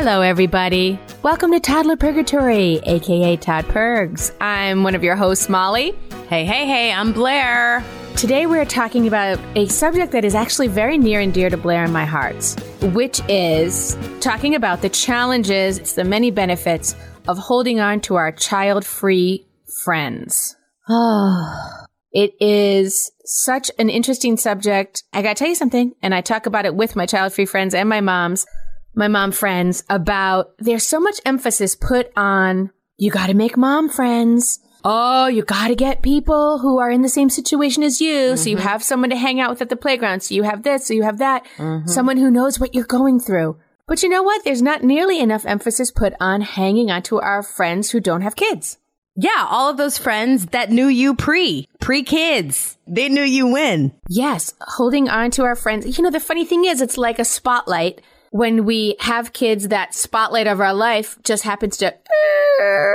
Hello, everybody. Welcome to Toddler Purgatory, aka Todd Pergs. I'm one of your hosts, Molly. Hey, hey, hey, I'm Blaire. Today, we're talking about a subject that is actually very near and dear to Blaire and my hearts, which is talking about the challenges, the many benefits of holding on to our child free friends. Oh, it is such an interesting subject. I gotta tell you something, and I talk about it with my child free friends and my moms my mom friends about there's so much emphasis put on you got to make mom friends. Oh, you got to get people who are in the same situation as you. Mm-hmm. So you have someone to hang out with at the playground. So you have this, so you have that. Mm-hmm. Someone who knows what you're going through. But you know what? There's not nearly enough emphasis put on hanging onto our friends who don't have kids. Yeah, all of those friends that knew you pre, pre kids. They knew you when. Yes, holding on to our friends. You know, the funny thing is, it's like a spotlight when we have kids, that spotlight of our life just happens to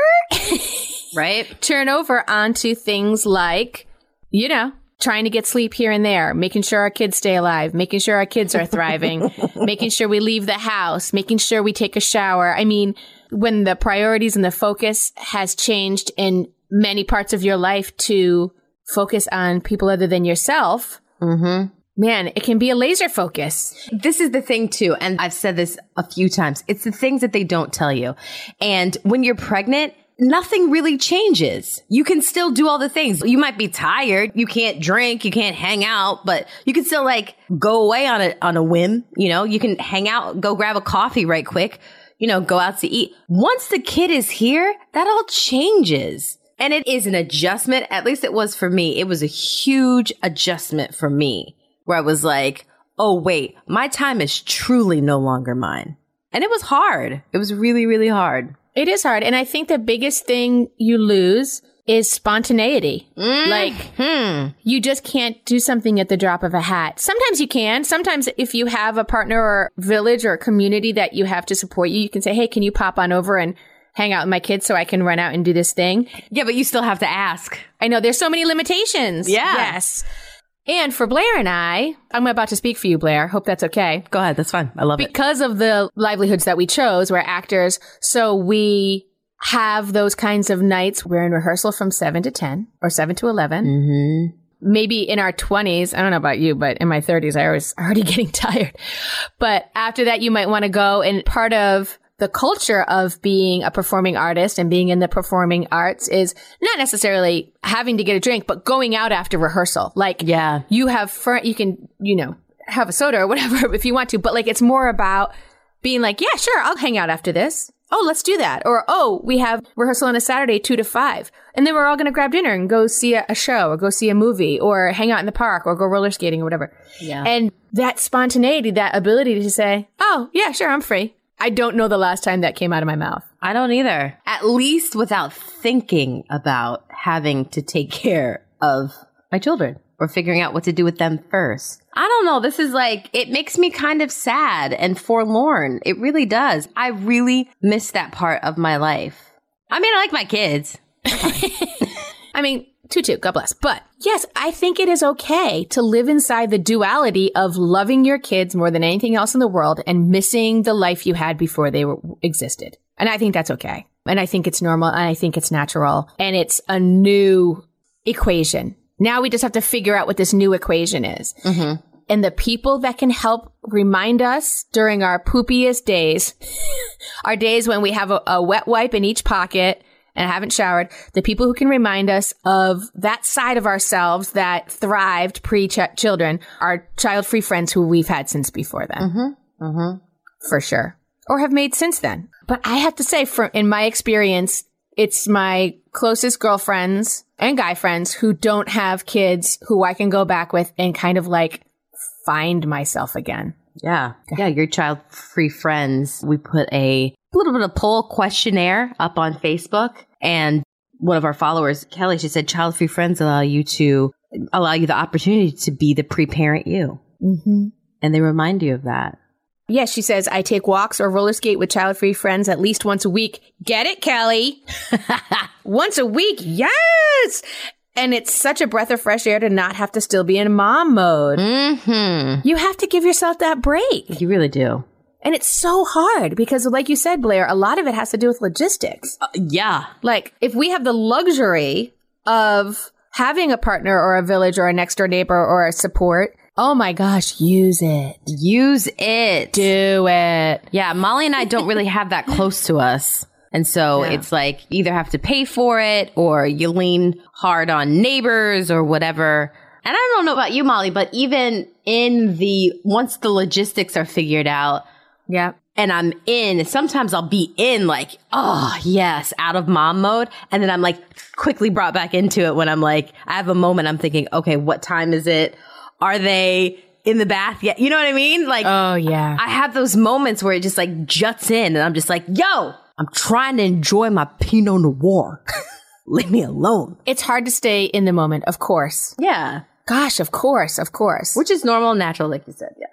right turn over onto things like, you know, trying to get sleep here and there, making sure our kids stay alive, making sure our kids are thriving, making sure we leave the house, making sure we take a shower. I mean, when the priorities and the focus has changed in many parts of your life to focus on people other than yourself, mm-hmm man, it can be a laser focus. This is the thing too. And I've said this a few times. It's the things that they don't tell you. And when you're pregnant, nothing really changes. You can still do all the things. You might be tired. You can't drink. You can't hang out, but you can still like go away on a, on a whim. You know, you can hang out, go grab a coffee right quick, you know, go out to eat. Once the kid is here, that all changes. And it is an adjustment. At least it was for me. It was a huge adjustment for me where I was like, oh, wait, my time is truly no longer mine. And it was hard. It was really, really hard. It is hard. And I think the biggest thing you lose is spontaneity. Mm-hmm. Like, you just can't do something at the drop of a hat. Sometimes you can. Sometimes if you have a partner or village or community that you have to support you, you can say, hey, can you pop on over and hang out with my kids so I can run out and do this thing? Yeah, but you still have to ask. I know there's so many limitations. Yeah. Yes. And for Blaire and I, I'm about to speak for you, Blaire. Hope that's okay. Go ahead. That's fine. I love because it. Because of the livelihoods that we chose, we're actors. So we have those kinds of nights. We're in rehearsal from 7 to 10 or 7 to 11. Mm-hmm. Maybe in our 20s. I don't know about you, but in my 30s, I was already getting tired. But after that, you might want to go. And part of the culture of being a performing artist and being in the performing arts is not necessarily having to get a drink, but going out after rehearsal. Like, yeah, you have, fr- you can, you know, have a soda or whatever if you want to, but like, it's more about being like, yeah, sure, I'll hang out after this. Oh, let's do that. Or, oh, we have rehearsal on a Saturday, two to five. And then we're all going to grab dinner and go see a, a, show or go see a movie or hang out in the park or go roller skating or whatever. Yeah. And that spontaneity, that ability to say, oh, yeah, sure, I'm free. I don't know the last time that came out of my mouth. I don't either. At least without thinking about having to take care of my children or figuring out what to do with them first. I don't know. This is like, it makes me kind of sad and forlorn. It really does. I really miss that part of my life. I mean, I like my kids. I mean, Tutu, God bless. But yes, I think it is okay to live inside the duality of loving your kids more than anything else in the world and missing the life you had before they were, existed. And I think that's okay. And I think it's normal and I think it's natural and it's a new equation. Now we just have to figure out what this new equation is. Mm-hmm. And the people that can help remind us during our poopiest days, our days when we have a, a wet wipe in each pocket, and haven't showered, the people who can remind us of that side of ourselves that thrived pre children are child free friends who we've had since before then. Mm-hmm. Mm-hmm. For sure. Or have made since then. But I have to say, from in my experience, it's my closest girlfriends and guy friends who don't have kids who I can go back with and kind of like find myself again. Yeah. Yeah. Your child free friends. We put a little bit of poll questionnaire up on Facebook. And one of our followers, Kelly, she said, child free friends allow you to allow you the opportunity to be the pre parent you. Mm-hmm. And they remind you of that. Yes, she says, I take walks or roller skate with child free friends at least once a week. Get it, Kelly? once a week. Yes. And it's such a breath of fresh air to not have to still be in mom mode. Mm-hmm. You have to give yourself that break. You really do. And it's so hard because, like you said, Blaire, a lot of it has to do with logistics. Uh, yeah. Like, if we have the luxury of having a partner or a village or a next door neighbor or a support, oh my gosh, use it. Use it. Do it. Yeah, Molly and I don't really have that close to us. And so Yeah. it's like either have to pay for it or you lean hard on neighbors or whatever. And I don't know about you, Molly, but even in the, once the logistics are figured out Yeah. and I'm in, sometimes I'll be in like, oh, yes, out of mom mode. And then I'm like quickly brought back into it when I'm like, I have a moment I'm thinking, okay, what time is it? Are they in the bath yet? You know what I mean? Like, Oh, yeah. I have those moments where it just like juts in and I'm just like, yo, I'm trying to enjoy my Pinot Noir. Leave me alone. it's hard to stay in the moment, of course. Yeah. Gosh, of course, of course. Which is normal, natural, like you said. Yeah.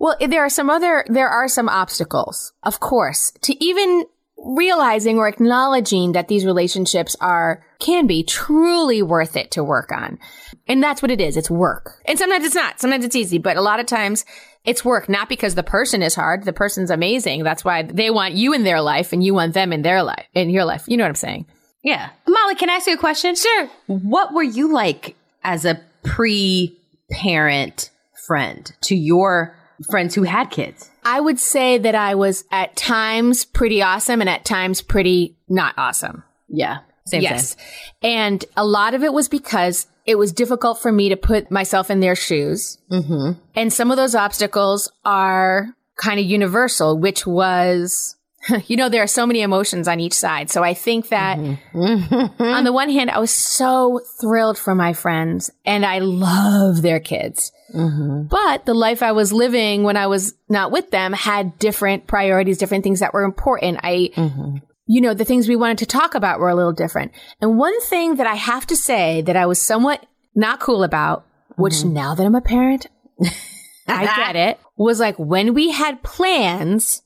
Well, there are some other, there are some obstacles, of course, to even realizing or acknowledging that these relationships are, can be truly worth it to work on. And that's what it is. It's work. And sometimes it's not. Sometimes it's easy, but a lot of times it's work, not because the person is hard. The person's amazing. That's why they want you in their life and you want them in their life, in your life. You know what I'm saying? Yeah. Molly, can I ask you a question? Sure. What were you like as a pre parent friend to your friends who had kids? I would say that I was at times pretty awesome and at times pretty not awesome. Yeah. Same yes. And a lot of it was because it was difficult for me to put myself in their shoes. Mm-hmm. And some of those obstacles are kind of universal, which was, you know, there are so many emotions on each side. So I think that mm-hmm. on the one hand, I was so thrilled for my friends and I love their kids. Mm-hmm. But the life I was living when I was not with them had different priorities, different things that were important. I, mm-hmm. you know, the things we wanted to talk about were a little different. And one thing that I have to say that I was somewhat not cool about, which now that I'm a parent, I get it, was like when we had plans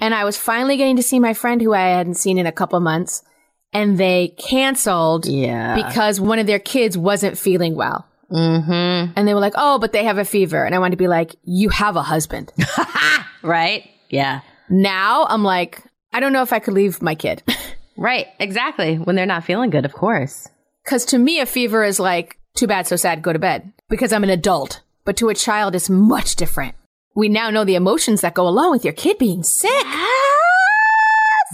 and I was finally getting to see my friend who I hadn't seen in a couple months and they canceled Yeah. because one of their kids wasn't feeling well. Mm-hmm. And they were like, oh, but they have a fever. And I wanted to be like, you have a husband. Right? Yeah. now I'm like, I don't know if I could leave my kid. Right. Exactly. When they're not feeling good, of course. Because to me, a fever is like, too bad, so sad, go to bed. Because I'm an adult. But to a child, it's much different. We now know the emotions that go along with your kid being sick.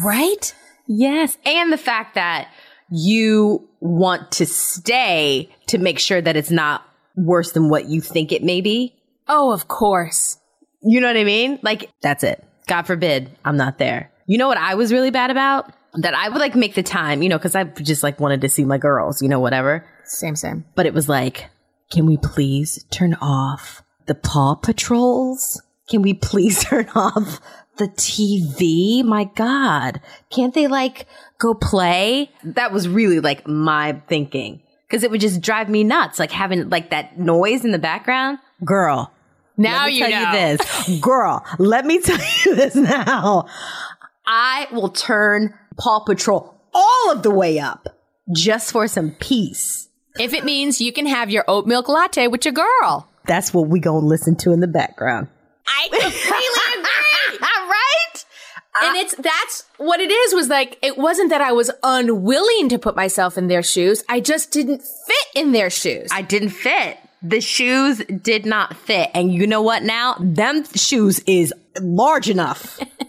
Right? Yes. And the fact that you want to stay to make sure that it's not worse than what you think it may be. Oh, of course. You know what I mean? Like, that's it. God forbid I'm not there. You know what I was really bad about? That I would like make the time, you know, because I just like wanted to see my girls, you know, whatever. Same, same. But it was like, can we please turn off the Paw Patrols? Can we please turn off the TV? My God. Can't they like go play? That was really like my thinking. Cause it would just drive me nuts, like having like that noise in the background. Girl, Now you tell know. you this. Girl, let me tell you this now. I will turn Paw Patrol all of the way up just for some peace. If it means you can have your oat milk latte with your girl. That's what we gonna listen to in the background. I completely agree. right? and it's that's what it is was like it wasn't that I was unwilling to put myself in their shoes. I just didn't fit in their shoes. I didn't fit. The shoes did not fit. And you know what now? Them shoes is large enough.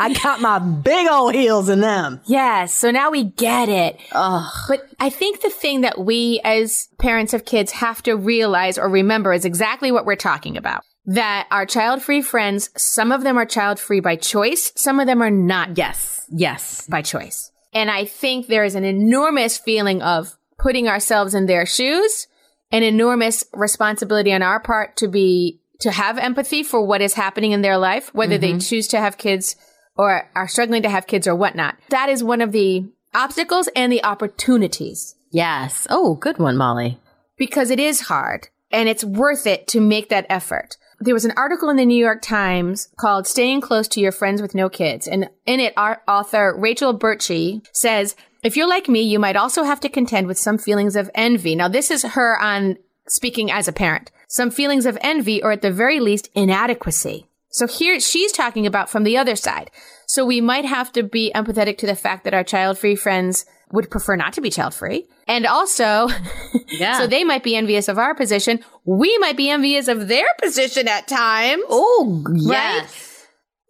I got my big old heels in them. yes, so now we get it. Ugh. But I think the thing that we as parents of kids have to realize or remember is exactly what we're talking about. That our child-free friends, some of them are child-free by choice, some of them are not Yes. Yes. by choice. And I think there is an enormous feeling of putting ourselves in their shoes, an enormous responsibility on our part to be, to have empathy for what is happening in their life, whether they mm-hmm. choose to have kids or are struggling to have kids or whatnot. That is one of the obstacles and the opportunities Yes. Oh, good one, Molly. because it is hard and it's worth it to make that effort. There was an article in the New York Times called Staying Close to Your Friends with No Kids. And in it, our author Rachel Bertsche says, if you're like me, you might also have to contend with some feelings of envy. Now, this is her on speaking as a parent. Some feelings of envy or at the very least inadequacy. So here she's talking about from the other side. So we might have to be empathetic to the fact that our child free friends would prefer not to be child free. And also, Yeah. so they might be envious of our position. We might be envious of their position at times. Oh, Right?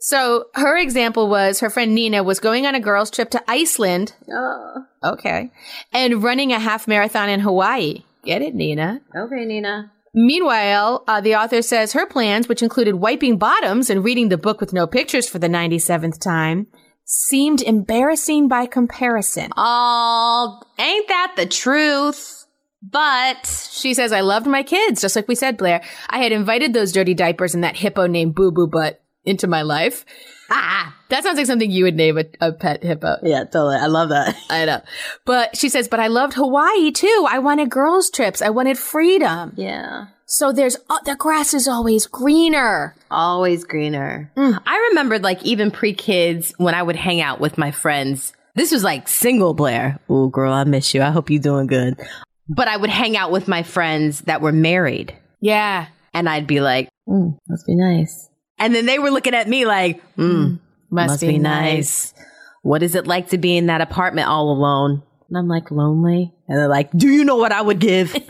So her example was her friend Nina was going on a girls' trip to Iceland. Oh, Okay. And running a half marathon in Hawaii. Get it, Nina? okay, Nina. Meanwhile, uh, the author says her plans, which included wiping bottoms and reading the book with no pictures for the 97th time, seemed embarrassing by comparison. Oh, ain't that the truth? But She says, I loved my kids, just like we said, Blaire. I had invited those dirty diapers and that hippo named Boo Boo Butt into my life. Ah, That sounds like something you would name a, a pet hippo. yeah, totally. I love that. I know. But she says, but I loved Hawaii too. I wanted girls' trips. I wanted freedom. Yeah. So there's, uh, the grass is always greener. Always greener. I remembered like even pre kids when I would hang out with my friends. This was like single Blaire. Oh, girl, I miss you. I hope you're doing good. But I would hang out with my friends that were married, Yeah. and I'd be like, mm, "Must be nice." And then they were looking at me like, mm, Must, "Must be nice." What is it like to be in that apartment all alone? And I'm like, lonely. And they're like, "Do you know what I would give?"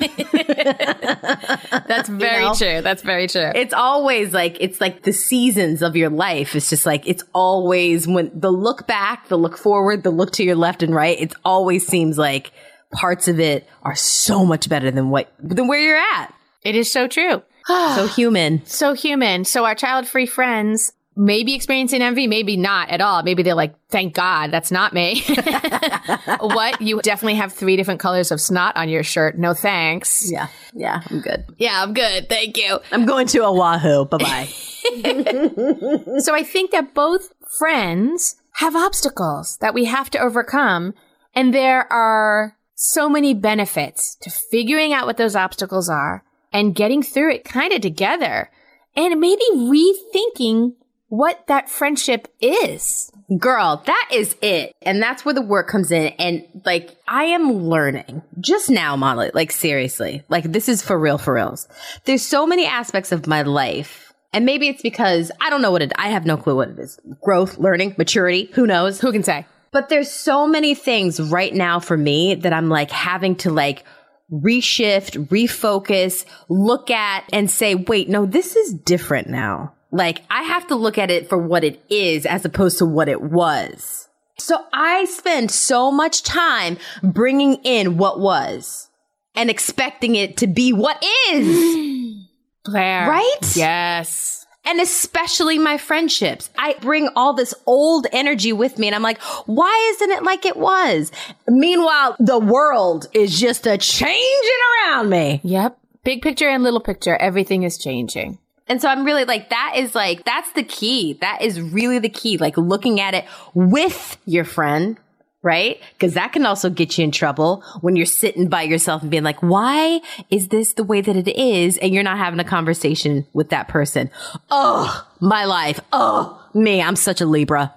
That's very know? true. That's very true. it's always like it's like the seasons of your life. It's just like it's always when the look back, the look forward, the look to your left and right. It always seems like parts of it are so much better than what than where you're at. It is so true. So human. So human. So our child free friends may be experiencing envy, maybe not at all. Maybe they're like, thank God that's not me. what? You definitely have three different colors of snot on your shirt. No thanks. Yeah, yeah, I'm good. Yeah, I'm good. Thank you. I'm going to Oahu. Bye bye. So I think that both friends have obstacles that we have to overcome. And there are so many benefits to figuring out what those obstacles are and getting through it kind of together and maybe rethinking what that friendship is. Girl, that is it. And that's where the work comes in. And like, I am learning just now, Molly, like seriously, like this is for real, for reals. There's so many aspects of my life. And maybe it's because I don't know what it, I have no clue what it is. Growth, learning, maturity, who knows? Who can say? But there's so many things right now for me that I'm like having to like reshift, refocus, look at and say, wait, no, this is different now. Like I have to look at it for what it is as opposed to what it was. So I spend so much time bringing in what was and expecting it to be what is. Blaire. Right? Yes. And especially my friendships. I bring all this old energy with me and I'm like, why isn't it like it was? Meanwhile, the world is just a changing around me. Yep. Big picture and little picture, everything is changing. And so I'm really like, that is like, that's the key. That is really the key. Like looking at it with your friend, right? Because that can also get you in trouble when you're sitting by yourself and being like, why is this the way that it is? And you're not having a conversation with that person. Oh, my life. Oh, me. I'm such a Libra.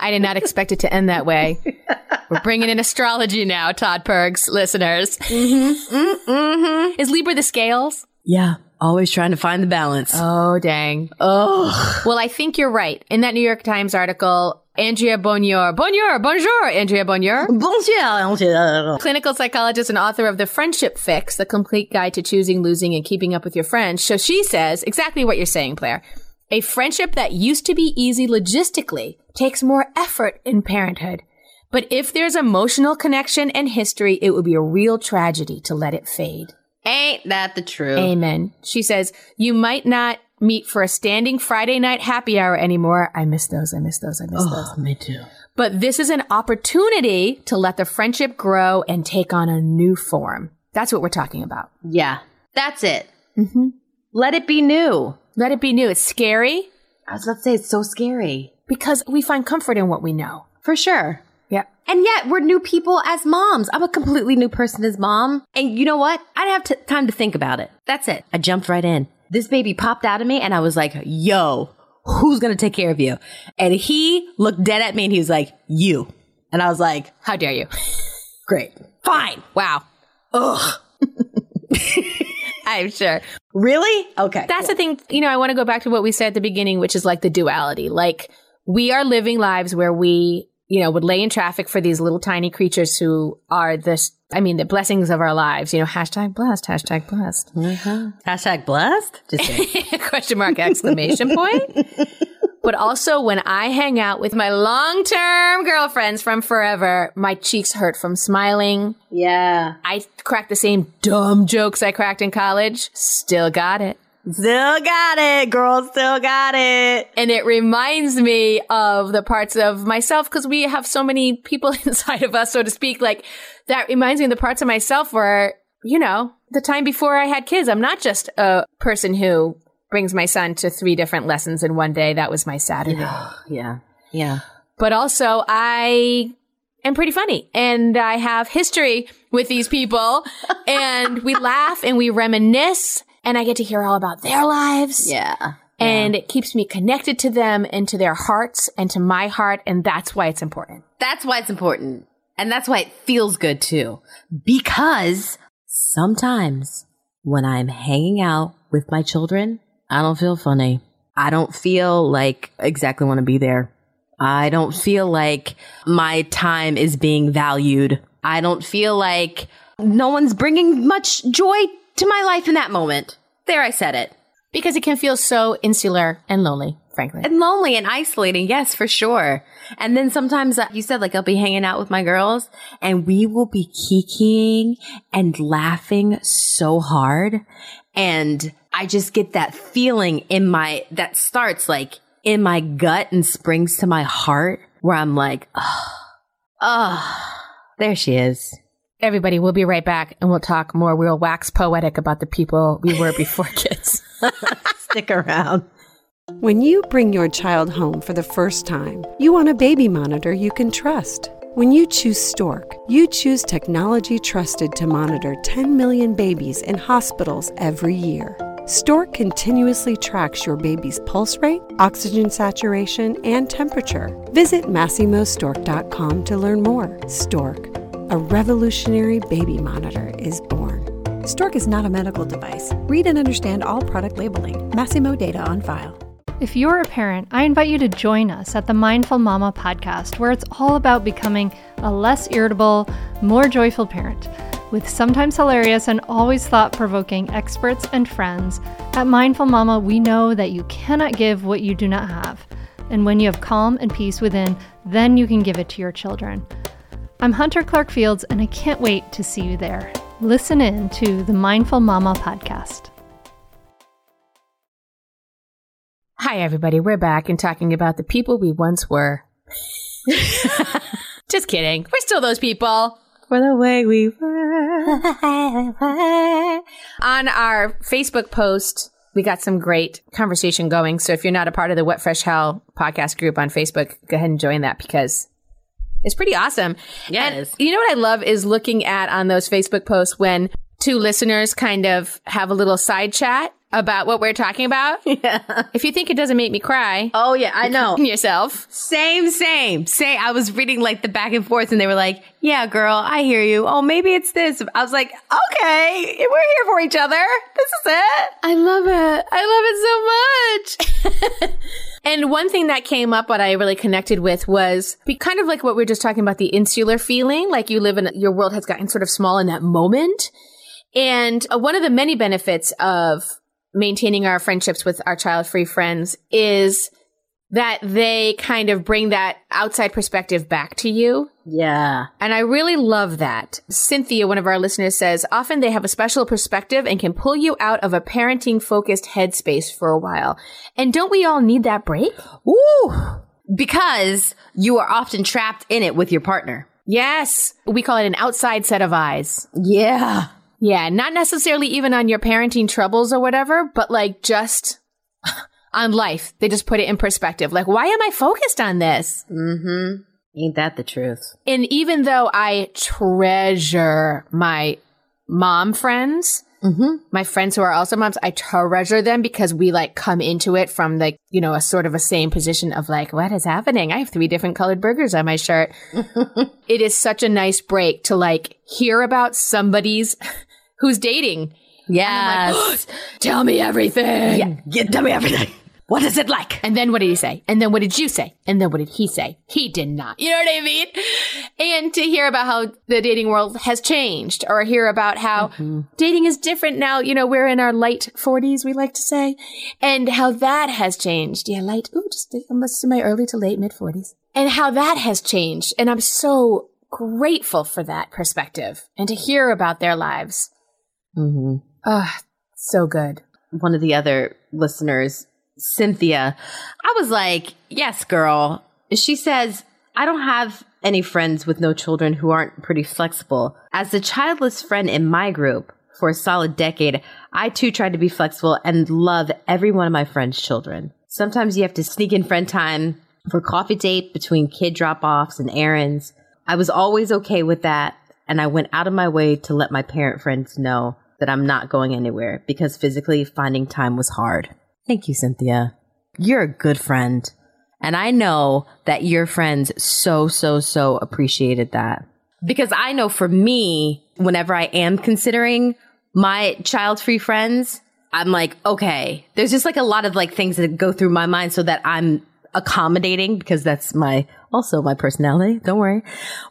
I did not expect it to end that way. We're bringing in astrology now, Todd Pergs listeners. Mm-hmm. Mm-hmm. Is Libra the scales? Yeah. Always trying to find the balance. Oh, dang. Oh, Well, I think you're right. In that New York Times article, Andrea Bonjour, bonjour, bonjour, Andrea Bonjour, bonjour. clinical psychologist and author of The Friendship Fix, the complete guide to choosing, losing, and keeping up with your friends. So she says exactly what you're saying, Blaire. A friendship that used to be easy logistically takes more effort in parenthood. But if there's emotional connection and history, it would be a real tragedy to let it fade. Ain't that the truth? Amen. She says, you might not meet for a standing Friday night happy hour anymore. I miss those. I miss those. I miss those. me too. But this is an opportunity to let the friendship grow and take on a new form. That's what we're talking about. Yeah. That's it. Mm-hmm. Let it be new. Let it be new. It's scary I was about to say it's so scary. because we find comfort in what we know. For sure. Yeah. And yet we're new people as moms. I'm a completely new person as mom. And you know what? I didn't have t- time to think about it. That's it. I jumped right in. This baby popped out of me and I was like, yo, who's going to take care of you? And he looked dead at me and he was like, you. And I was like, How dare you? great. Fine. Wow. Ugh. I'm sure. Really? Okay. That's the thing, you know, I want to go back to what we said at the beginning, which is like the duality. Like we are living lives where we, you know, would lay in traffic for these little tiny creatures who are the, I mean, the blessings of our lives, you know, hashtag blessed, hashtag blessed. Mm-hmm. Hashtag blessed? Just. Question mark exclamation point. But also when I hang out with my long term girlfriends from forever, my cheeks hurt from smiling. yeah. I crack the same dumb jokes I cracked in college. Still got it. Still got it, girl. Still got it. And it reminds me of the parts of myself because we have so many people inside of us, so to speak. Like that reminds me of the parts of myself where, you know, the time before I had kids, I'm not just a person who brings my son to three different lessons in one day. That was my Saturday. Yeah. Yeah. But also I am pretty funny and I have history with these people and we laugh and we reminisce and I get to hear all about their lives. Yeah. And it keeps me connected to them and to their hearts and to my heart. And that's why it's important. That's why it's important. And that's why it feels good too. Because sometimes when I'm hanging out with my children, I don't feel funny. I don't feel like exactly want to be there. I don't feel like my time is being valued. I don't feel like no one's bringing much joy to my life in that moment. There, I said it. Because it can feel so insular and lonely, frankly. and lonely and isolating. Yes, for sure. And then sometimes uh, you said like I'll be hanging out with my girls and we will be kikiing and laughing so hard. And I just get that feeling in my, that starts like in my gut and springs to my heart where I'm like, oh, oh, there she is. Everybody, we'll be right back and we'll talk more. We'll wax poetic about the people we were before kids. Stick around. When you bring your child home for the first time, you want a baby monitor you can trust. When you choose Stork, you choose technology trusted to monitor 10 million babies in hospitals every year. Stork continuously tracks your baby's pulse rate, oxygen saturation, and temperature. Visit MasimoStork.com to learn more. Stork, a revolutionary baby monitor, is born. Stork is not a medical device. Read and understand all product labeling. Masimo data on file. If you're a parent, I invite you to join us at the Mindful Mama podcast, where it's all about becoming a less irritable, more joyful parent. With sometimes hilarious and always thought provoking experts and friends, at Mindful Mama, we know that you cannot give what you do not have. And when you have calm and peace within, then you can give it to your children. I'm Hunter Clark Fields, and I can't wait to see you there. Listen in to the Mindful Mama podcast. Hi, everybody. We're back and talking about the people we once were. Just kidding. We're still those people. For the way we were. On our Facebook post, we got some great conversation going. So if you're not a part of the What Fresh Hell podcast group on Facebook, go ahead and join that because it's pretty awesome. Yeah, And. You know what I love is looking at on those Facebook posts when two listeners kind of have a little side chat about what we're talking about. Yeah. If you think it doesn't make me cry, Oh yeah, I know. yourself. Same, same. Say, I was reading like the back and forth and they were like, yeah, girl, I hear you. Oh, maybe it's this. I was like, okay, we're here for each other. This is it. I love it. I love it so much. and one thing that came up, what I really connected with was be kind of like what we were just talking about the insular feeling, like you live in your world has gotten sort of small in that moment. And uh, one of the many benefits of maintaining our friendships with our child free friends is that they kind of bring that outside perspective back to you. Yeah. And I really love that. Cynthia, one of our listeners, says often they have a special perspective and can pull you out of a parenting focused headspace for a while. And don't we all need that break? Ooh. Because you are often trapped in it with your partner. Yes. We call it an outside set of eyes. Yeah. Yeah. Not necessarily even on your parenting troubles or whatever, but like just on life. They just put it in perspective. Like, why am I focused on this? Mm-hmm. Ain't that the truth? And even though I treasure my mom friends, Mm-hmm. my friends who are also moms, I treasure them because we like come into it from like, you know, a sort of a same position of like, what is happening? I have three different colored burgers on my shirt. it is such a nice break to like hear about somebody's who's dating Yes. Tell me everything. yeah. yeah. Tell me everything. What is it like? And then what did he say? And then what did you say? And then what did he say? He did not. You know what I mean? And to hear about how the dating world has changed or hear about how dating is different now. You know, we're in our late 40s, we like to say, and how that has changed. Yeah, light. Ooh, just almost in my early to late mid 40s. And how that has changed. And I'm so grateful for that perspective and to hear about their lives. Mm-hmm. Ah, so good. One of the other listeners, Cynthia, I was like, yes, girl. She says, I don't have any friends with no children who aren't pretty flexible. As the childless friend in my group for a solid decade, I too tried to be flexible and love every one of my friends' children. Sometimes you have to sneak in friend time for coffee date between kid drop offs and errands. I was always okay with that. And I went out of my way to let my parent friends know that I'm not going anywhere because physically finding time was hard. Thank you, Cynthia. You're a good friend. And I know that your friends so, so, so appreciated that. Because I know for me, whenever I am considering my child free friends, I'm like, okay, there's just like a lot of like things that go through my mind so that I'm accommodating because that's my, also my personality. Don't worry.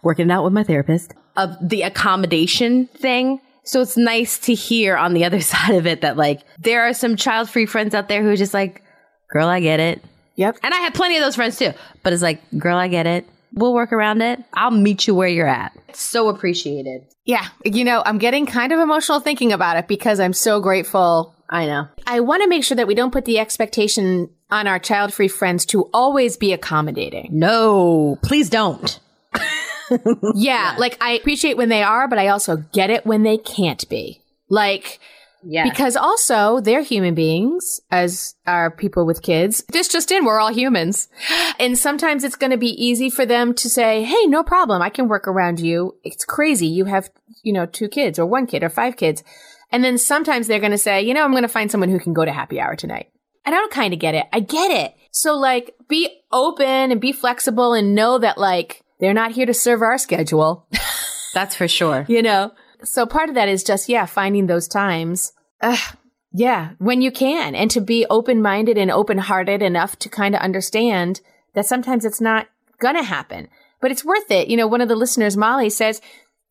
Working it out with my therapist of the accommodation thing. So it's nice to hear on the other side of it that like there are some child free friends out there who are just like, girl, I get it. Yep. And I have plenty of those friends too. But it's like, girl, I get it. We'll work around it. I'll meet you where you're at. So appreciated. Yeah. You know, I'm getting kind of emotional thinking about it because I'm so grateful. I know. I want to make sure that we don't put the expectation on our child free friends to always be accommodating. No, please don't. Yeah, Like I appreciate when they are, but I also get it when they can't be. Like, Yeah. because also they're human beings as are people with kids. This just in, we're all humans. And sometimes it's going to be easy for them to say, Hey, no problem. I can work around you. It's crazy. You have, you know, two kids or one kid or five kids. And then sometimes they're going to say, you know, I'm going to find someone who can go to happy hour tonight. And I don't kind of get it. I get it. So like be open and be flexible and know that like they're not here to serve our schedule, That's for sure. you know? So part of that is just, yeah, finding those times. Uh, yeah, when you can and to be open minded and open hearted enough to kind of understand that sometimes it's not going to happen, but it's worth it. You know, one of the listeners, Molly says,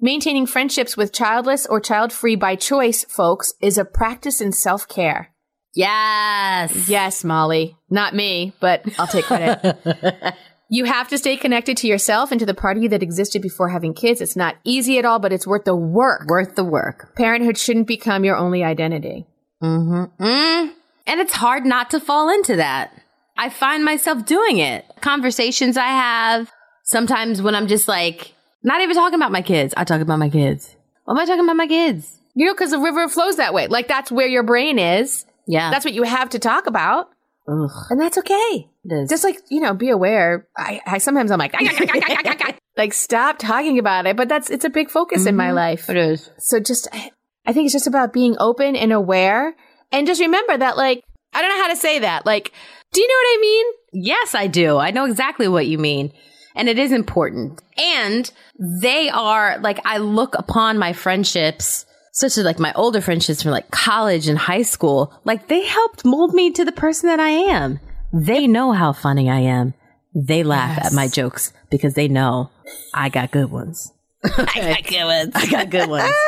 maintaining friendships with childless or child free by choice folks is a practice in self care. Yes. Yes, Molly. Not me, but I'll take credit. you have to stay connected to yourself and to the part of you that existed before having kids. It's not easy at all, but it's worth the work. Worth the work. Parenthood shouldn't become your only identity. Mm-hmm. Mm. And it's hard not to fall into that. I find myself doing it. Conversations I have, sometimes when I'm just like, not even talking about my kids, I talk about my kids. Why am I talking about my kids? You know, because the river flows that way. Like that's where your brain is. Yeah. That's what you have to talk about. Ugh, And that's okay. Just like, you know, be aware. I, I sometimes I'm like, like stop talking about it. But that's, it's a big focus in my mm-hmm. life. it is. So just, I I think it's just about being open and aware. And just remember that, like, I don't know how to say that. Like, do you know what I mean? Yes, I do. I know exactly what you mean. And it is important. And they are like, I look upon my friendships, such as like my older friendships from like college and high school, like they helped mold me to the person that I am. They know how funny I am. They laugh Yes. at my jokes because they know I got good ones. I got good ones. I got good ones.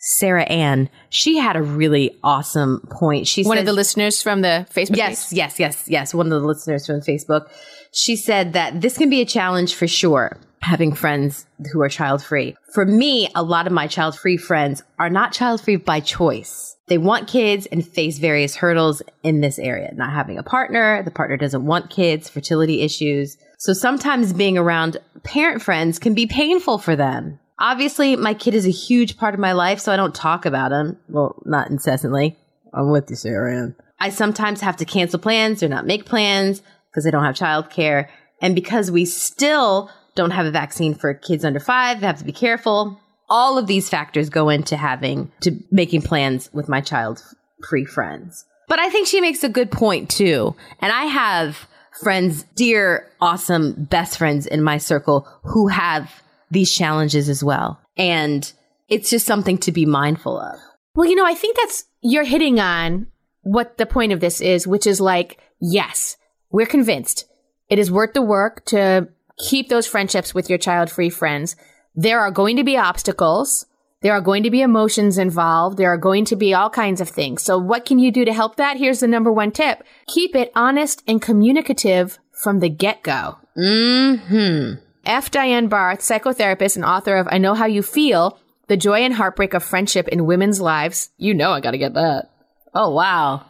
Sarah Ann, she had a really awesome point. She's One of the listeners from the Facebook. Yes, yes, yes, yes. One of the listeners from Facebook. She said that this can be a challenge for sure, having friends who are child free. For me, a lot of my child free friends are not child free by choice. They want kids and face various hurdles in this area. Not having a partner, the partner doesn't want kids, fertility issues. So sometimes being around parent friends can be painful for them. Obviously, my kid is a huge part of my life, so I don't talk about him. Well, not incessantly. I'm with you, Sarah Ann. I sometimes have to cancel plans or not make plans because I don't have childcare. And because we still don't have a vaccine for kids under five, I have to be careful. All of these factors go into having to making plans with my child free friends. But I think she makes a good point too. And I have friends, dear, awesome, best friends in my circle who have these challenges as well. And it's just something to be mindful of. Well, you know, I think that's, you're hitting on what the point of this is, which is like, yes, we're convinced it is worth the work to keep those friendships with your child free friends. There are going to be obstacles. There are going to be emotions involved. There are going to be all kinds of things. So what can you do to help that? Here's the number one tip. Keep it honest and communicative from the get go. Mm hmm. F. Diane Barth, psychotherapist and author of I Know How You Feel, The Joy and Heartbreak of Friendship in Women's Lives. You know I gotta get that. Oh wow.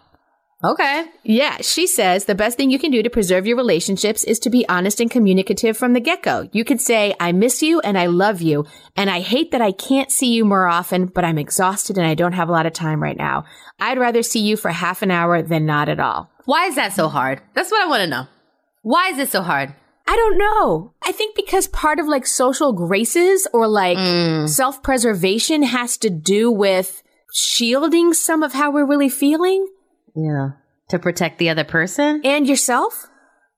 Okay. Yeah, she says the best thing you can do to preserve your relationships is to be honest and communicative from the get go. You could say, I miss you and I love you, and I hate that I can't see you more often, but I'm exhausted and I don't have a lot of time right now. I'd rather see you for half an hour than not at all. Why is that so hard? That's what I want to know. Why is it so hard? I don't know. I think because part of like social graces or like mm. self preservation has to do with shielding some of how we're really feeling Yeah. To protect the other person and yourself.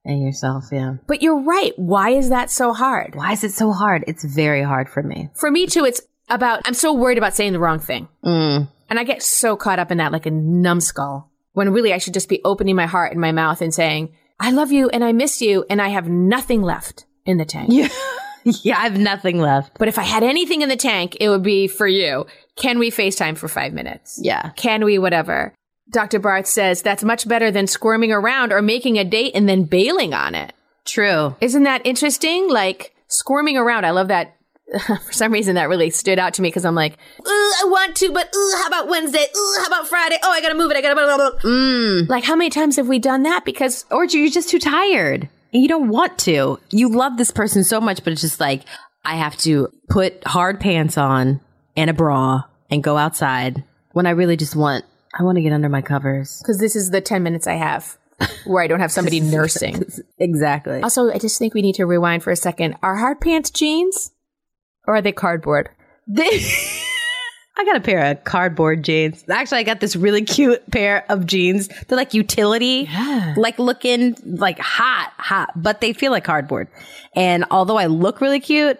and yourself, yeah. But you're right. Why is that so hard? Why is it so hard? It's very hard for me. For me too, it's about, I'm so worried about saying the wrong thing. Mm. And I get so caught up in that like a numbskull when really I should just be opening my heart and my mouth and saying, I love you and I miss you and I have nothing left in the tank. Yeah. yeah, I have nothing left. But if I had anything in the tank, it would be for you. Can we FaceTime for five minutes? Yeah. Can we whatever? Dr. Barth says that's much better than squirming around or making a date and then bailing on it. True. Isn't that interesting? Like squirming around. I love that. For some reason, that really stood out to me because I'm like, "Ooh, I want to, but ooh, how about Wednesday? Ooh, how about Friday? Oh, I gotta move it. I gotta. Blah, blah, blah. Mm. Like, how many times have we done that? Because Or you're just too tired and you don't want to. You love this person so much, but it's just like, I have to put hard pants on and a bra and go outside when I really just want, I want to get under my covers. because this is the 10 minutes I have where I don't have somebody nursing. Exactly. Also, I just think we need to rewind for a second. Are hard pants jeans or are they cardboard? I got a pair of cardboard jeans. Actually, I got this really cute pair of jeans. They're like utility, Yeah. like looking like hot, hot, but they feel like cardboard. And although I look really cute,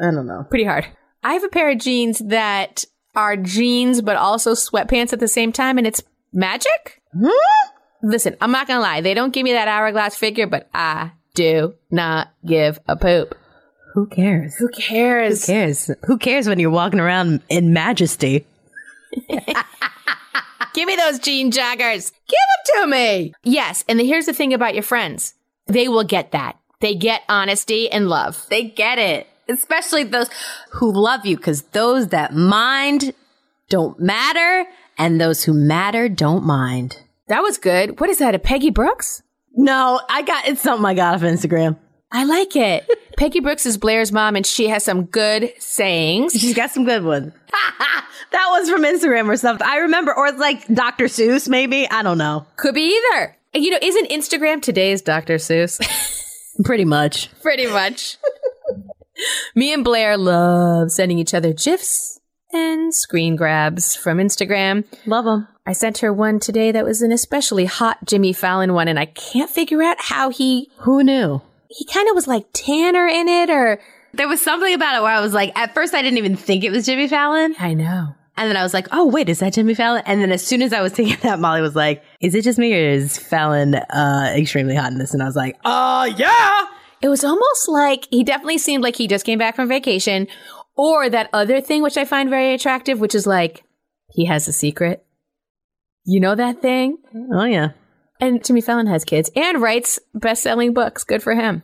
I don't know. Pretty hard. I have a pair of jeans that are jeans but also sweatpants at the same time, and it's magic. Listen, I'm not gonna lie. They don't give me that hourglass figure, but I do not give a poop. Who cares? Who cares? Who cares? Who cares when you're walking around in majesty? Give me those jean joggers. Give them to me. Yes. And here's the thing about your friends. They will get that. They get honesty and love. They get it. Especially those who love you, because those that mind don't matter, and those who matter don't mind. That was good. What is that? A Peggy Brooks? No, I got it's something I got off Instagram. I like it. Peggy Brooks is Blaire's mom and she has some good sayings. She's got some good ones. that was from Instagram or something. I remember, or like Dr. Seuss, maybe. I don't know. Could be either. You know, isn't Instagram today's Dr. Seuss? Pretty much. Pretty much. Me and Blaire love sending each other GIFs and screen grabs from Instagram. Love them. I sent her one today that was an especially hot Jimmy Fallon one, and I can't figure out how he Who knew? he kind of was like Tanner in it, or There was something about it where I was like, at first I didn't even think it was Jimmy Fallon. I know. And then I was like, oh, wait, is that Jimmy Fallon? And then as soon as I was thinking that, Molly was like, is it just me or is Fallon uh, extremely hot in this? And I was like, uh, yeah. It was almost like he definitely seemed like he just came back from vacation, or that other thing which I find very attractive, which is like he has a secret. You know that thing? Oh, yeah. And Jimmy Fallon has kids and writes best-selling books. Good for him.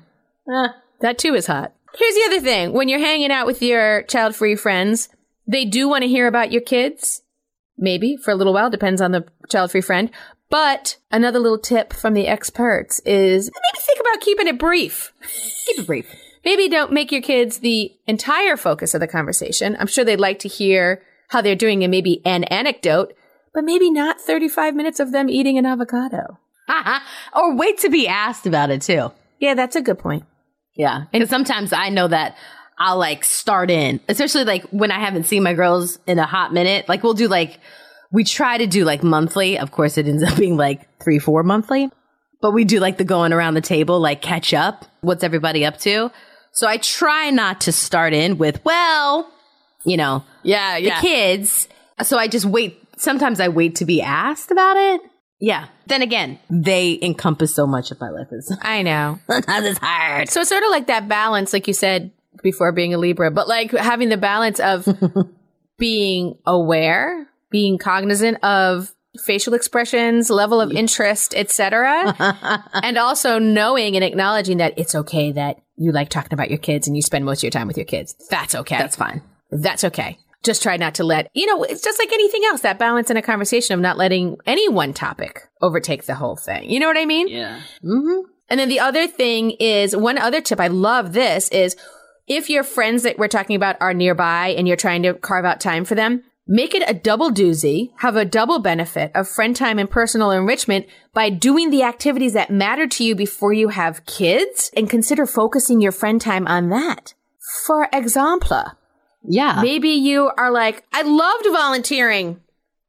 Ah. That too is hot. Here's the other thing. When you're hanging out with your child-free friends, they do want to hear about your kids. Maybe for a little while, depends on the child-free friend. But another little tip from the experts is maybe think about keeping it brief. Keep it brief. Maybe don't make your kids the entire focus of the conversation. I'm sure they'd like to hear how they're doing and maybe an anecdote, but maybe not 35 minutes of them eating an avocado. or wait to be asked about it too. Yeah, that's a good point. Yeah. And sometimes I know that I'll like start in, especially like when I haven't seen my girls in a hot minute. Like we'll do like, we try to do like monthly. Of course, it ends up being like three, four monthly, but we do like the going around the table, like catch up. What's everybody up to? So I try not to start in with, well, you know, Yeah, the kids. So I just wait. Sometimes I wait to be asked about it. Yeah. Then again, they encompass so much of my life. Is I know. sometimes it's hard. So it's sort of like that balance, like you said before being a Libra, but like having the balance of being aware, being cognizant of facial expressions, level of interest, etc., and also knowing and acknowledging that it's okay that you like talking about your kids and you spend most of your time with your kids. That's okay. That's fine. That's okay. Just try not to let, you know, it's just like anything else, that balance in a conversation of not letting any one topic overtake the whole thing. You know what I mean? Yeah. Mm-hmm. And then the other thing is one other tip. I love this is if your friends that we're talking about are nearby and you're trying to carve out time for them, make it a double doozy, have a double benefit of friend time and personal enrichment by doing the activities that matter to you before you have kids and consider focusing your friend time on that. For example, Yeah. maybe you are like, I loved volunteering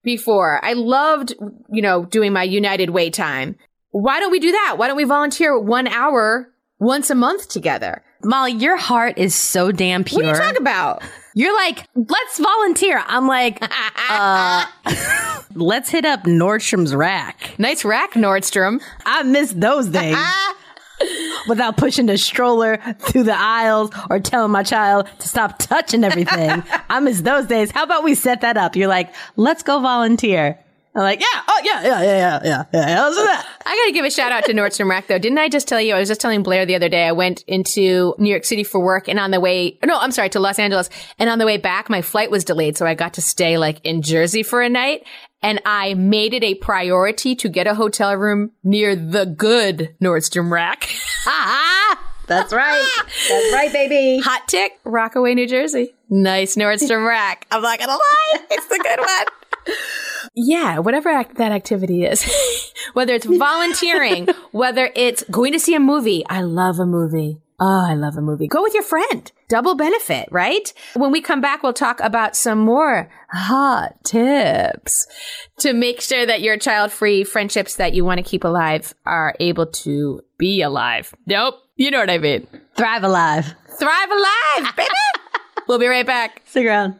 before. I loved, you know, doing my United Way time. Why don't we do that? Why don't we volunteer one hour once a month together? Molly, your heart is so damn pure. What are you talking about? You're like, let's volunteer. I'm like, uh, let's hit up Nordstrom's rack. Nice rack, Nordstrom. I miss those days. Without pushing the stroller through the aisles or telling my child to stop touching everything. I miss those days. How about we set that up? You're like, let's go volunteer. I'm like, yeah, oh yeah, yeah, yeah, yeah, yeah, yeah. Let's that. I got to give a shout out to Nordstrom Rack though. Didn't I just tell you? I was just telling Blaire the other day. I went into New York City for work and on the way, no, I'm sorry, to Los Angeles. And on the way back, my flight was delayed. So I got to stay like in Jersey for a night. And I made it a priority to get a hotel room near the good Nordstrom Rack. Ha! That's right. That's right, baby. Hot tick, Rockaway, New Jersey. Nice Nordstrom Rack. I'm not gonna lie. It's the good one. Yeah, whatever act- that activity is, whether it's volunteering, whether it's going to see a movie. I love a movie. Oh, I love a movie. Go with your friend. Double benefit, right? When we come back, we'll talk about some more hot tips to make sure that your child free friendships that you want to keep alive are able to be alive. Nope. You know what I mean. Thrive alive. Thrive alive, baby. we'll be right back. Stick around.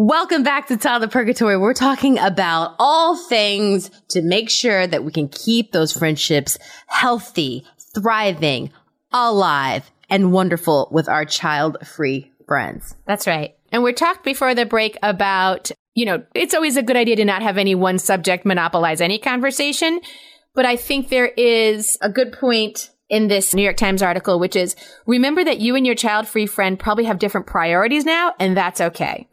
Welcome back to Toddler Purgatory. We're talking about all things to make sure that we can keep those friendships healthy, thriving, alive, and wonderful with our child free friends. That's right. And we talked before the break about, you know, it's always a good idea to not have any one subject monopolize any conversation. But I think there is a good point in this New York Times article, which is remember that you and your child free friend probably have different priorities now, and that's okay.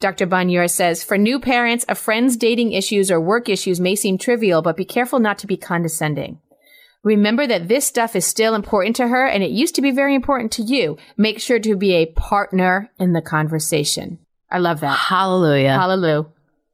Dr. Bonyor says, for new parents, a friend's dating issues or work issues may seem trivial, but be careful not to be condescending. Remember that this stuff is still important to her and it used to be very important to you. Make sure to be a partner in the conversation. I love that. Hallelujah. Hallelujah.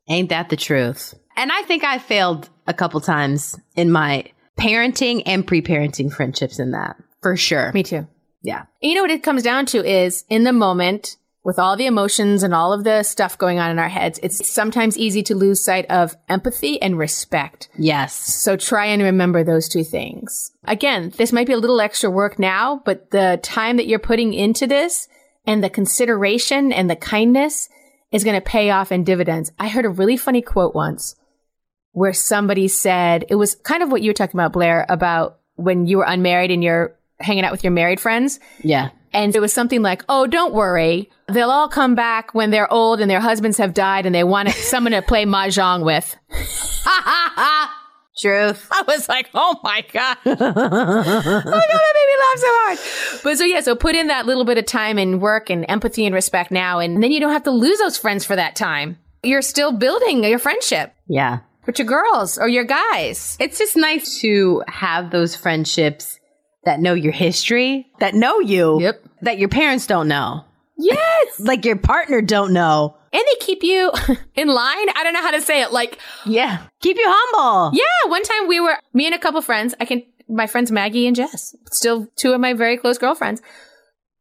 Ain't that the truth? And I think I failed a couple times in my parenting and pre parenting friendships in that for sure. Me too. Yeah. You know what it comes down to is in the moment, with all the emotions and all of the stuff going on in our heads, it's sometimes easy to lose sight of empathy and respect. Yes. So try and remember those two things. Again, this might be a little extra work now, but the time that you're putting into this and the consideration and the kindness is going to pay off in dividends. I heard a really funny quote once where somebody said, it was kind of what you were talking about, Blaire, about when you were unmarried and you're hanging out with your married friends. Yeah. And it was something like, oh, don't worry. They'll all come back when they're old and their husbands have died and they want someone to play mahjong with. Truth. I was like, oh my God. oh my God, that made me laugh so hard. But so, yeah, so put in that little bit of time and work and empathy and respect now. And then you don't have to lose those friends for that time. You're still building your friendship Yeah. with your girls or your guys. It's just nice to have those friendships that know your history, that know you, Yep. that your parents don't know, Yes. like your partner don't know. and they keep you in line. I don't know how to say it. Like, Yeah. Keep you humble. Yeah, one time we were me and a couple friends. I can my friends Maggie and Jess, still two of my very close girlfriends.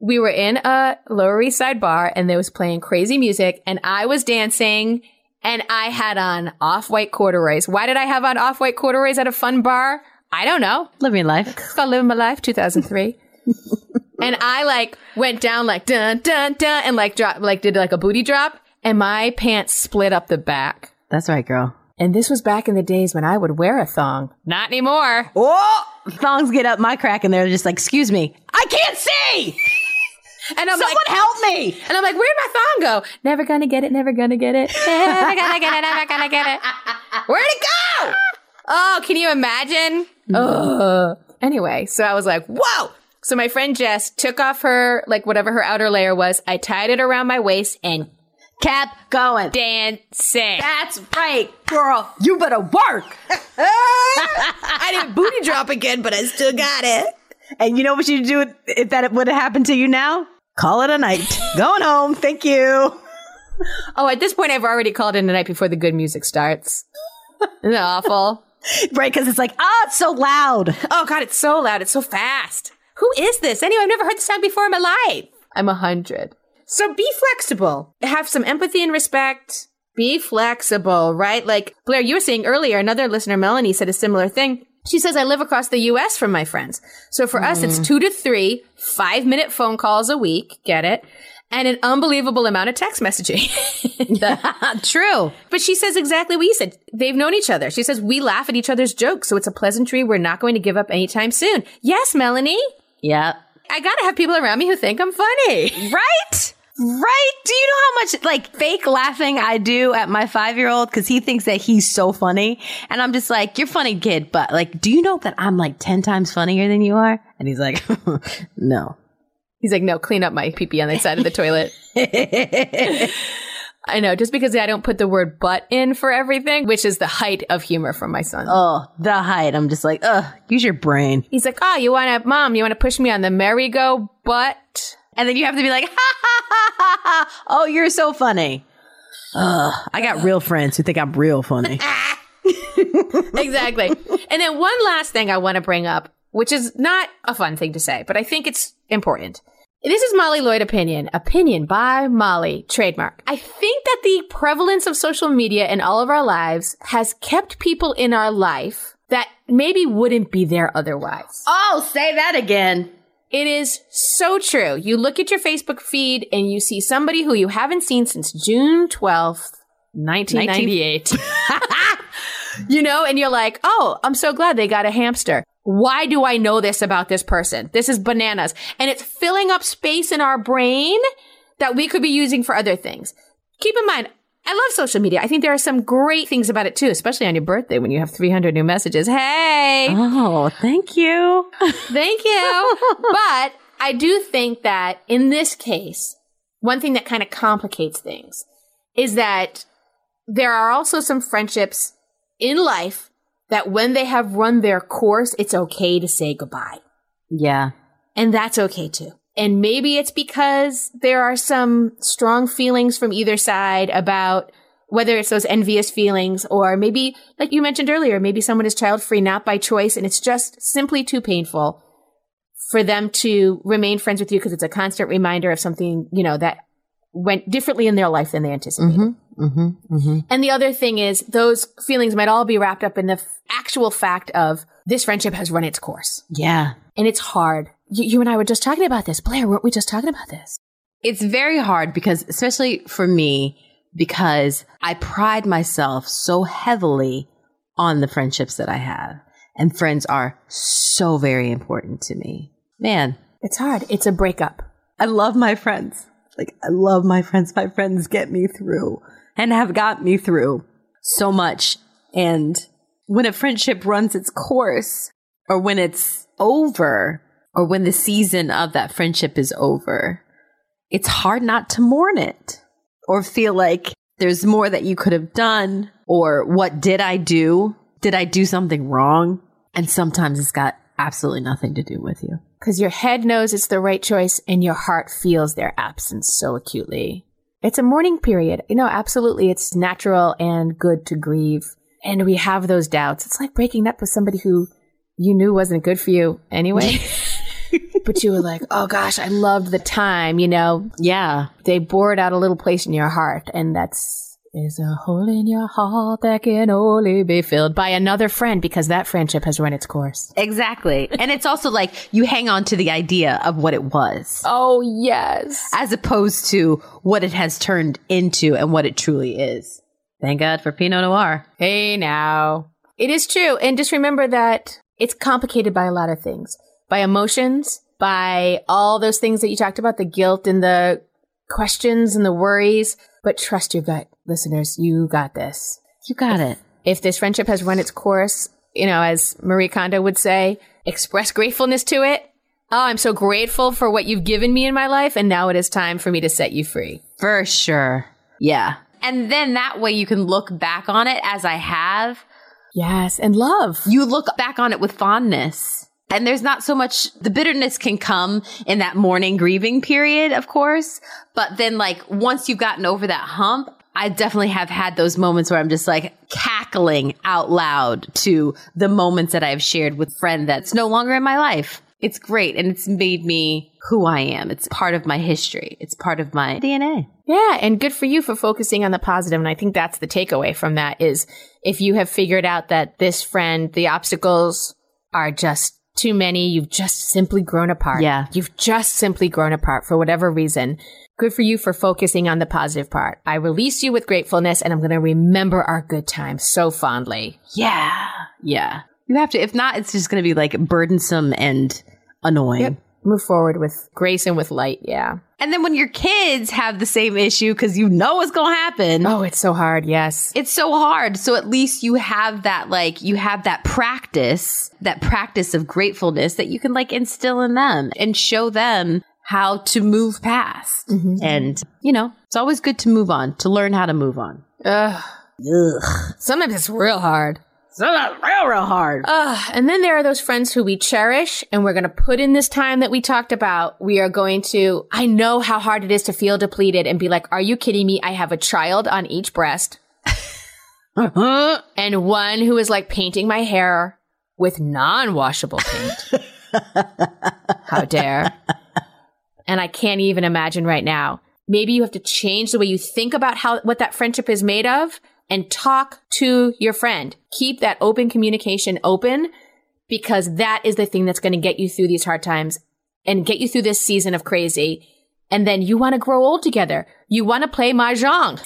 We were in a Lower East Side bar and they was playing crazy music and I was dancing and I had on off-white corduroys. Why did I have on off-white corduroys at a fun bar? I don't know. Living life. It's called Living My Life 2003. and I like went down like dun dun dun and like drop like did like a booty drop and my pants split up the back. That's right, girl. And this was back in the days when I would wear a thong. Not anymore. Oh, thongs get up my crack and they're just like, excuse me, I can't see. And I'm Someone like, help me. and I'm like, where'd my thong go? Never gonna get it, never gonna get it. Never gonna get it, never gonna get it. Where'd it go? Oh, can you imagine? Ugh. Anyway, so I was like, whoa. So my friend Jess took off her, like whatever her outer layer was. I tied it around my waist and Kept going. dancing. That's right, girl. You better work. I didn't booty drop again, but I still got it. And you know what you'd do if that would have happened to you now? Call it a night. Going home. Thank you. Oh, at this point, I've already called in the night before the good music starts. Isn't that awful? Right, because it's like, ah, it's so loud. Oh God, it's so loud. It's so fast. Who is this? Anyway, I've never heard this sound before in my life. I'm a hundred. So be flexible. Have some empathy and respect. Be flexible, right? Like Blaire, you were saying earlier, another listener, Melanie, said a similar thing. She says, I live across the US from my friends. So for us, it's two to three five minute phone calls a week. Get it? And an unbelievable amount of text messaging. True. But she says exactly what you said. They've known each other. She says, we laugh at each other's jokes. So it's a pleasantry we're not going to give up anytime soon. Yes, Melanie. Yeah. I gotta have people around me who think I'm funny. Right? Right? Do you know how much like fake laughing I do at my five year old because he thinks that he's so funny? And I'm just like, you're funny, kid, but like, do you know that I'm like 10 times funnier than you are? And he's like, no. He's like, no, clean up my pee pee on the side of the toilet. I know, just because I don't put the word but in for everything, which is the height of humor from my son. Oh, the height. I'm just like, ugh, use your brain. He's like, oh, you wanna, mom, you wanna push me on the merry-go butt? And then you have to be like, ha ha ha ha ha. Oh, you're so funny. Ugh, I got real friends who think I'm real funny. exactly. and then one last thing I want to bring up, which is not a fun thing to say, but I think it's important. This is Molly Lloyd opinion. Opinion by Molly, trademark. I think that the prevalence of social media in all of our lives has kept people in our life that maybe wouldn't be there otherwise. oh, say that again. It is so true. You look at your Facebook feed and you see somebody who you haven't seen since June 12th, 1998. you know, and you're like, oh, I'm so glad they got a hamster. Why do I know this about this person? This is bananas. And it's filling up space in our brain that we could be using for other things. Keep in mind, I love social media. I think there are some great things about it too, especially on your birthday when you have 300 new messages. Hey! Oh, thank you. Thank you. but I do think that in this case, one thing that kind of complicates things is that there are also some friendships in life that when they have run their course, it's okay to say goodbye. Yeah. And that's okay too. And maybe it's because there are some strong feelings from either side about whether it's those envious feelings or maybe, like you mentioned earlier, maybe someone is child free, not by choice, and it's just simply too painful for them to remain friends with you because it's a constant reminder of something, you know, that went differently in their life than they anticipated. Mm-hmm. And the other thing is those feelings might all be wrapped up in the f- actual fact of this friendship has run its course. Yeah. And it's hard. You, you and I were just talking about this. Blaire, weren't we just talking about this? It's very hard because, especially for me, because I pride myself so heavily on the friendships that I have. And friends are so very important to me. Man, It's hard. It's a breakup. I love my friends. Like, I love my friends. My friends get me through and have got me through so much. And when a friendship runs its course, or when it's over, or when the season of that friendship is over, it's hard not to mourn it or feel like there's more that you could have done, or what did I do? Did I do something wrong? And sometimes it's got absolutely nothing to do with you. Because your head knows it's the right choice and your heart feels their absence so acutely. It's a mourning period. You know, absolutely. It's natural and good to grieve. And we have those doubts. It's like breaking up with somebody who you knew wasn't good for you anyway. but you were like, oh gosh, I loved the time, you know. Yeah. They bored out a little place in your heart. And that's is a hole in your heart that can only be filled by another friend because that friendship has run its course. Exactly. and it's also like you hang on to the idea of what it was Oh, yes. as opposed to what it has turned into and what it truly is. Thank God for Pinot Noir. Hey now. It is true. And just remember that it's complicated by a lot of things. By emotions, by all those things that you talked about, the guilt and the questions and the worries. But trust your gut, listeners. You got this. You got it. If this friendship has run its course, you know, as Marie Kondo would say, express gratefulness to it. Oh, I'm so grateful for what you've given me in my life. And now it is time for me to set you free. For sure. Yeah. And then that way you can look back on it as I have. Yes. And love. You look back on it with fondness. And there's not so much, the bitterness can come in that mourning grieving period, of course. But then like once you've gotten over that hump, I definitely have had those moments where I'm just like cackling out loud to the moments that I've shared with friend that's no longer in my life. It's great. And it's made me who I am. It's part of my history. It's part of my DNA. Yeah, and good for you for focusing on the positive. And I think that's the takeaway from that is if you have figured out that this friend, the obstacles are just too many, you've just simply grown apart. Yeah. You've just simply grown apart for whatever reason. Good for you for focusing on the positive part. I release you with gratefulness and I'm going to remember our good times so fondly. Yeah. Yeah. You have to, if not, it's just going to be like burdensome and annoying. Move forward with grace and with light. Yeah. And then when your kids have the same issue because you know what's going to happen. Oh, it's so hard. Yes. It's so hard. So at least you have that, like, you have that practice, that practice of gratefulness that you can, like, instill in them and show them how to move past. Mm-hmm. Mm-hmm. And, you know, it's always good to move on, to learn how to move on. Ugh. Ugh. Sometimes it's real hard. So that's real, real hard. Ugh. And then there are those friends who we cherish and we're going to put in this time that we talked about. We are going to, I know how hard it is to feel depleted and be like, are you kidding me? I have a child on each breast uh-huh. and one who is like painting my hair with non-washable paint. how dare. And I can't even imagine right now. Maybe you have to change the way you think about how, what that friendship is made of and talk to your friend. Keep that open communication open because that is the thing that's going to get you through these hard times and get you through this season of crazy. And then you want to grow old together. You want to play mahjong.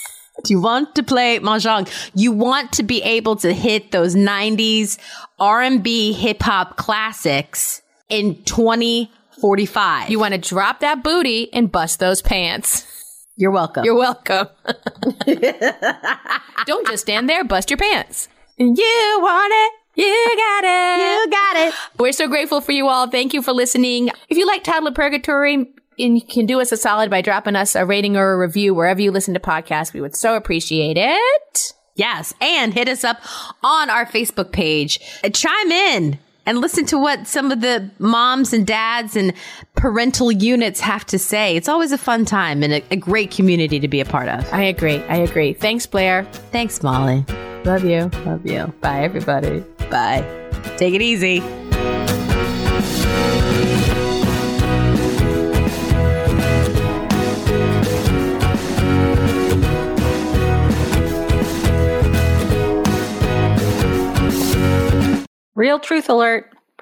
You want to play mahjong. You want to be able to hit those 90s R&B hip hop classics in 2045. You want to drop that booty and bust those pants. You're welcome. You're welcome. Don't just stand there, bust your pants. You want it. You got it. you got it. We're so grateful for you all. Thank you for listening. If you like Toddler Purgatory and you can do us a solid by dropping us a rating or a review wherever you listen to podcasts, we would so appreciate it. Yes. And hit us up on our Facebook page. Chime in and listen to what some of the moms and dads and parental units have to say. It's always a fun time and a, a great community to be a part of. I agree. I agree. Thanks, Blaire. Thanks, Molly. Love you. Love you. Bye, everybody. Bye. Take it easy. Real truth alert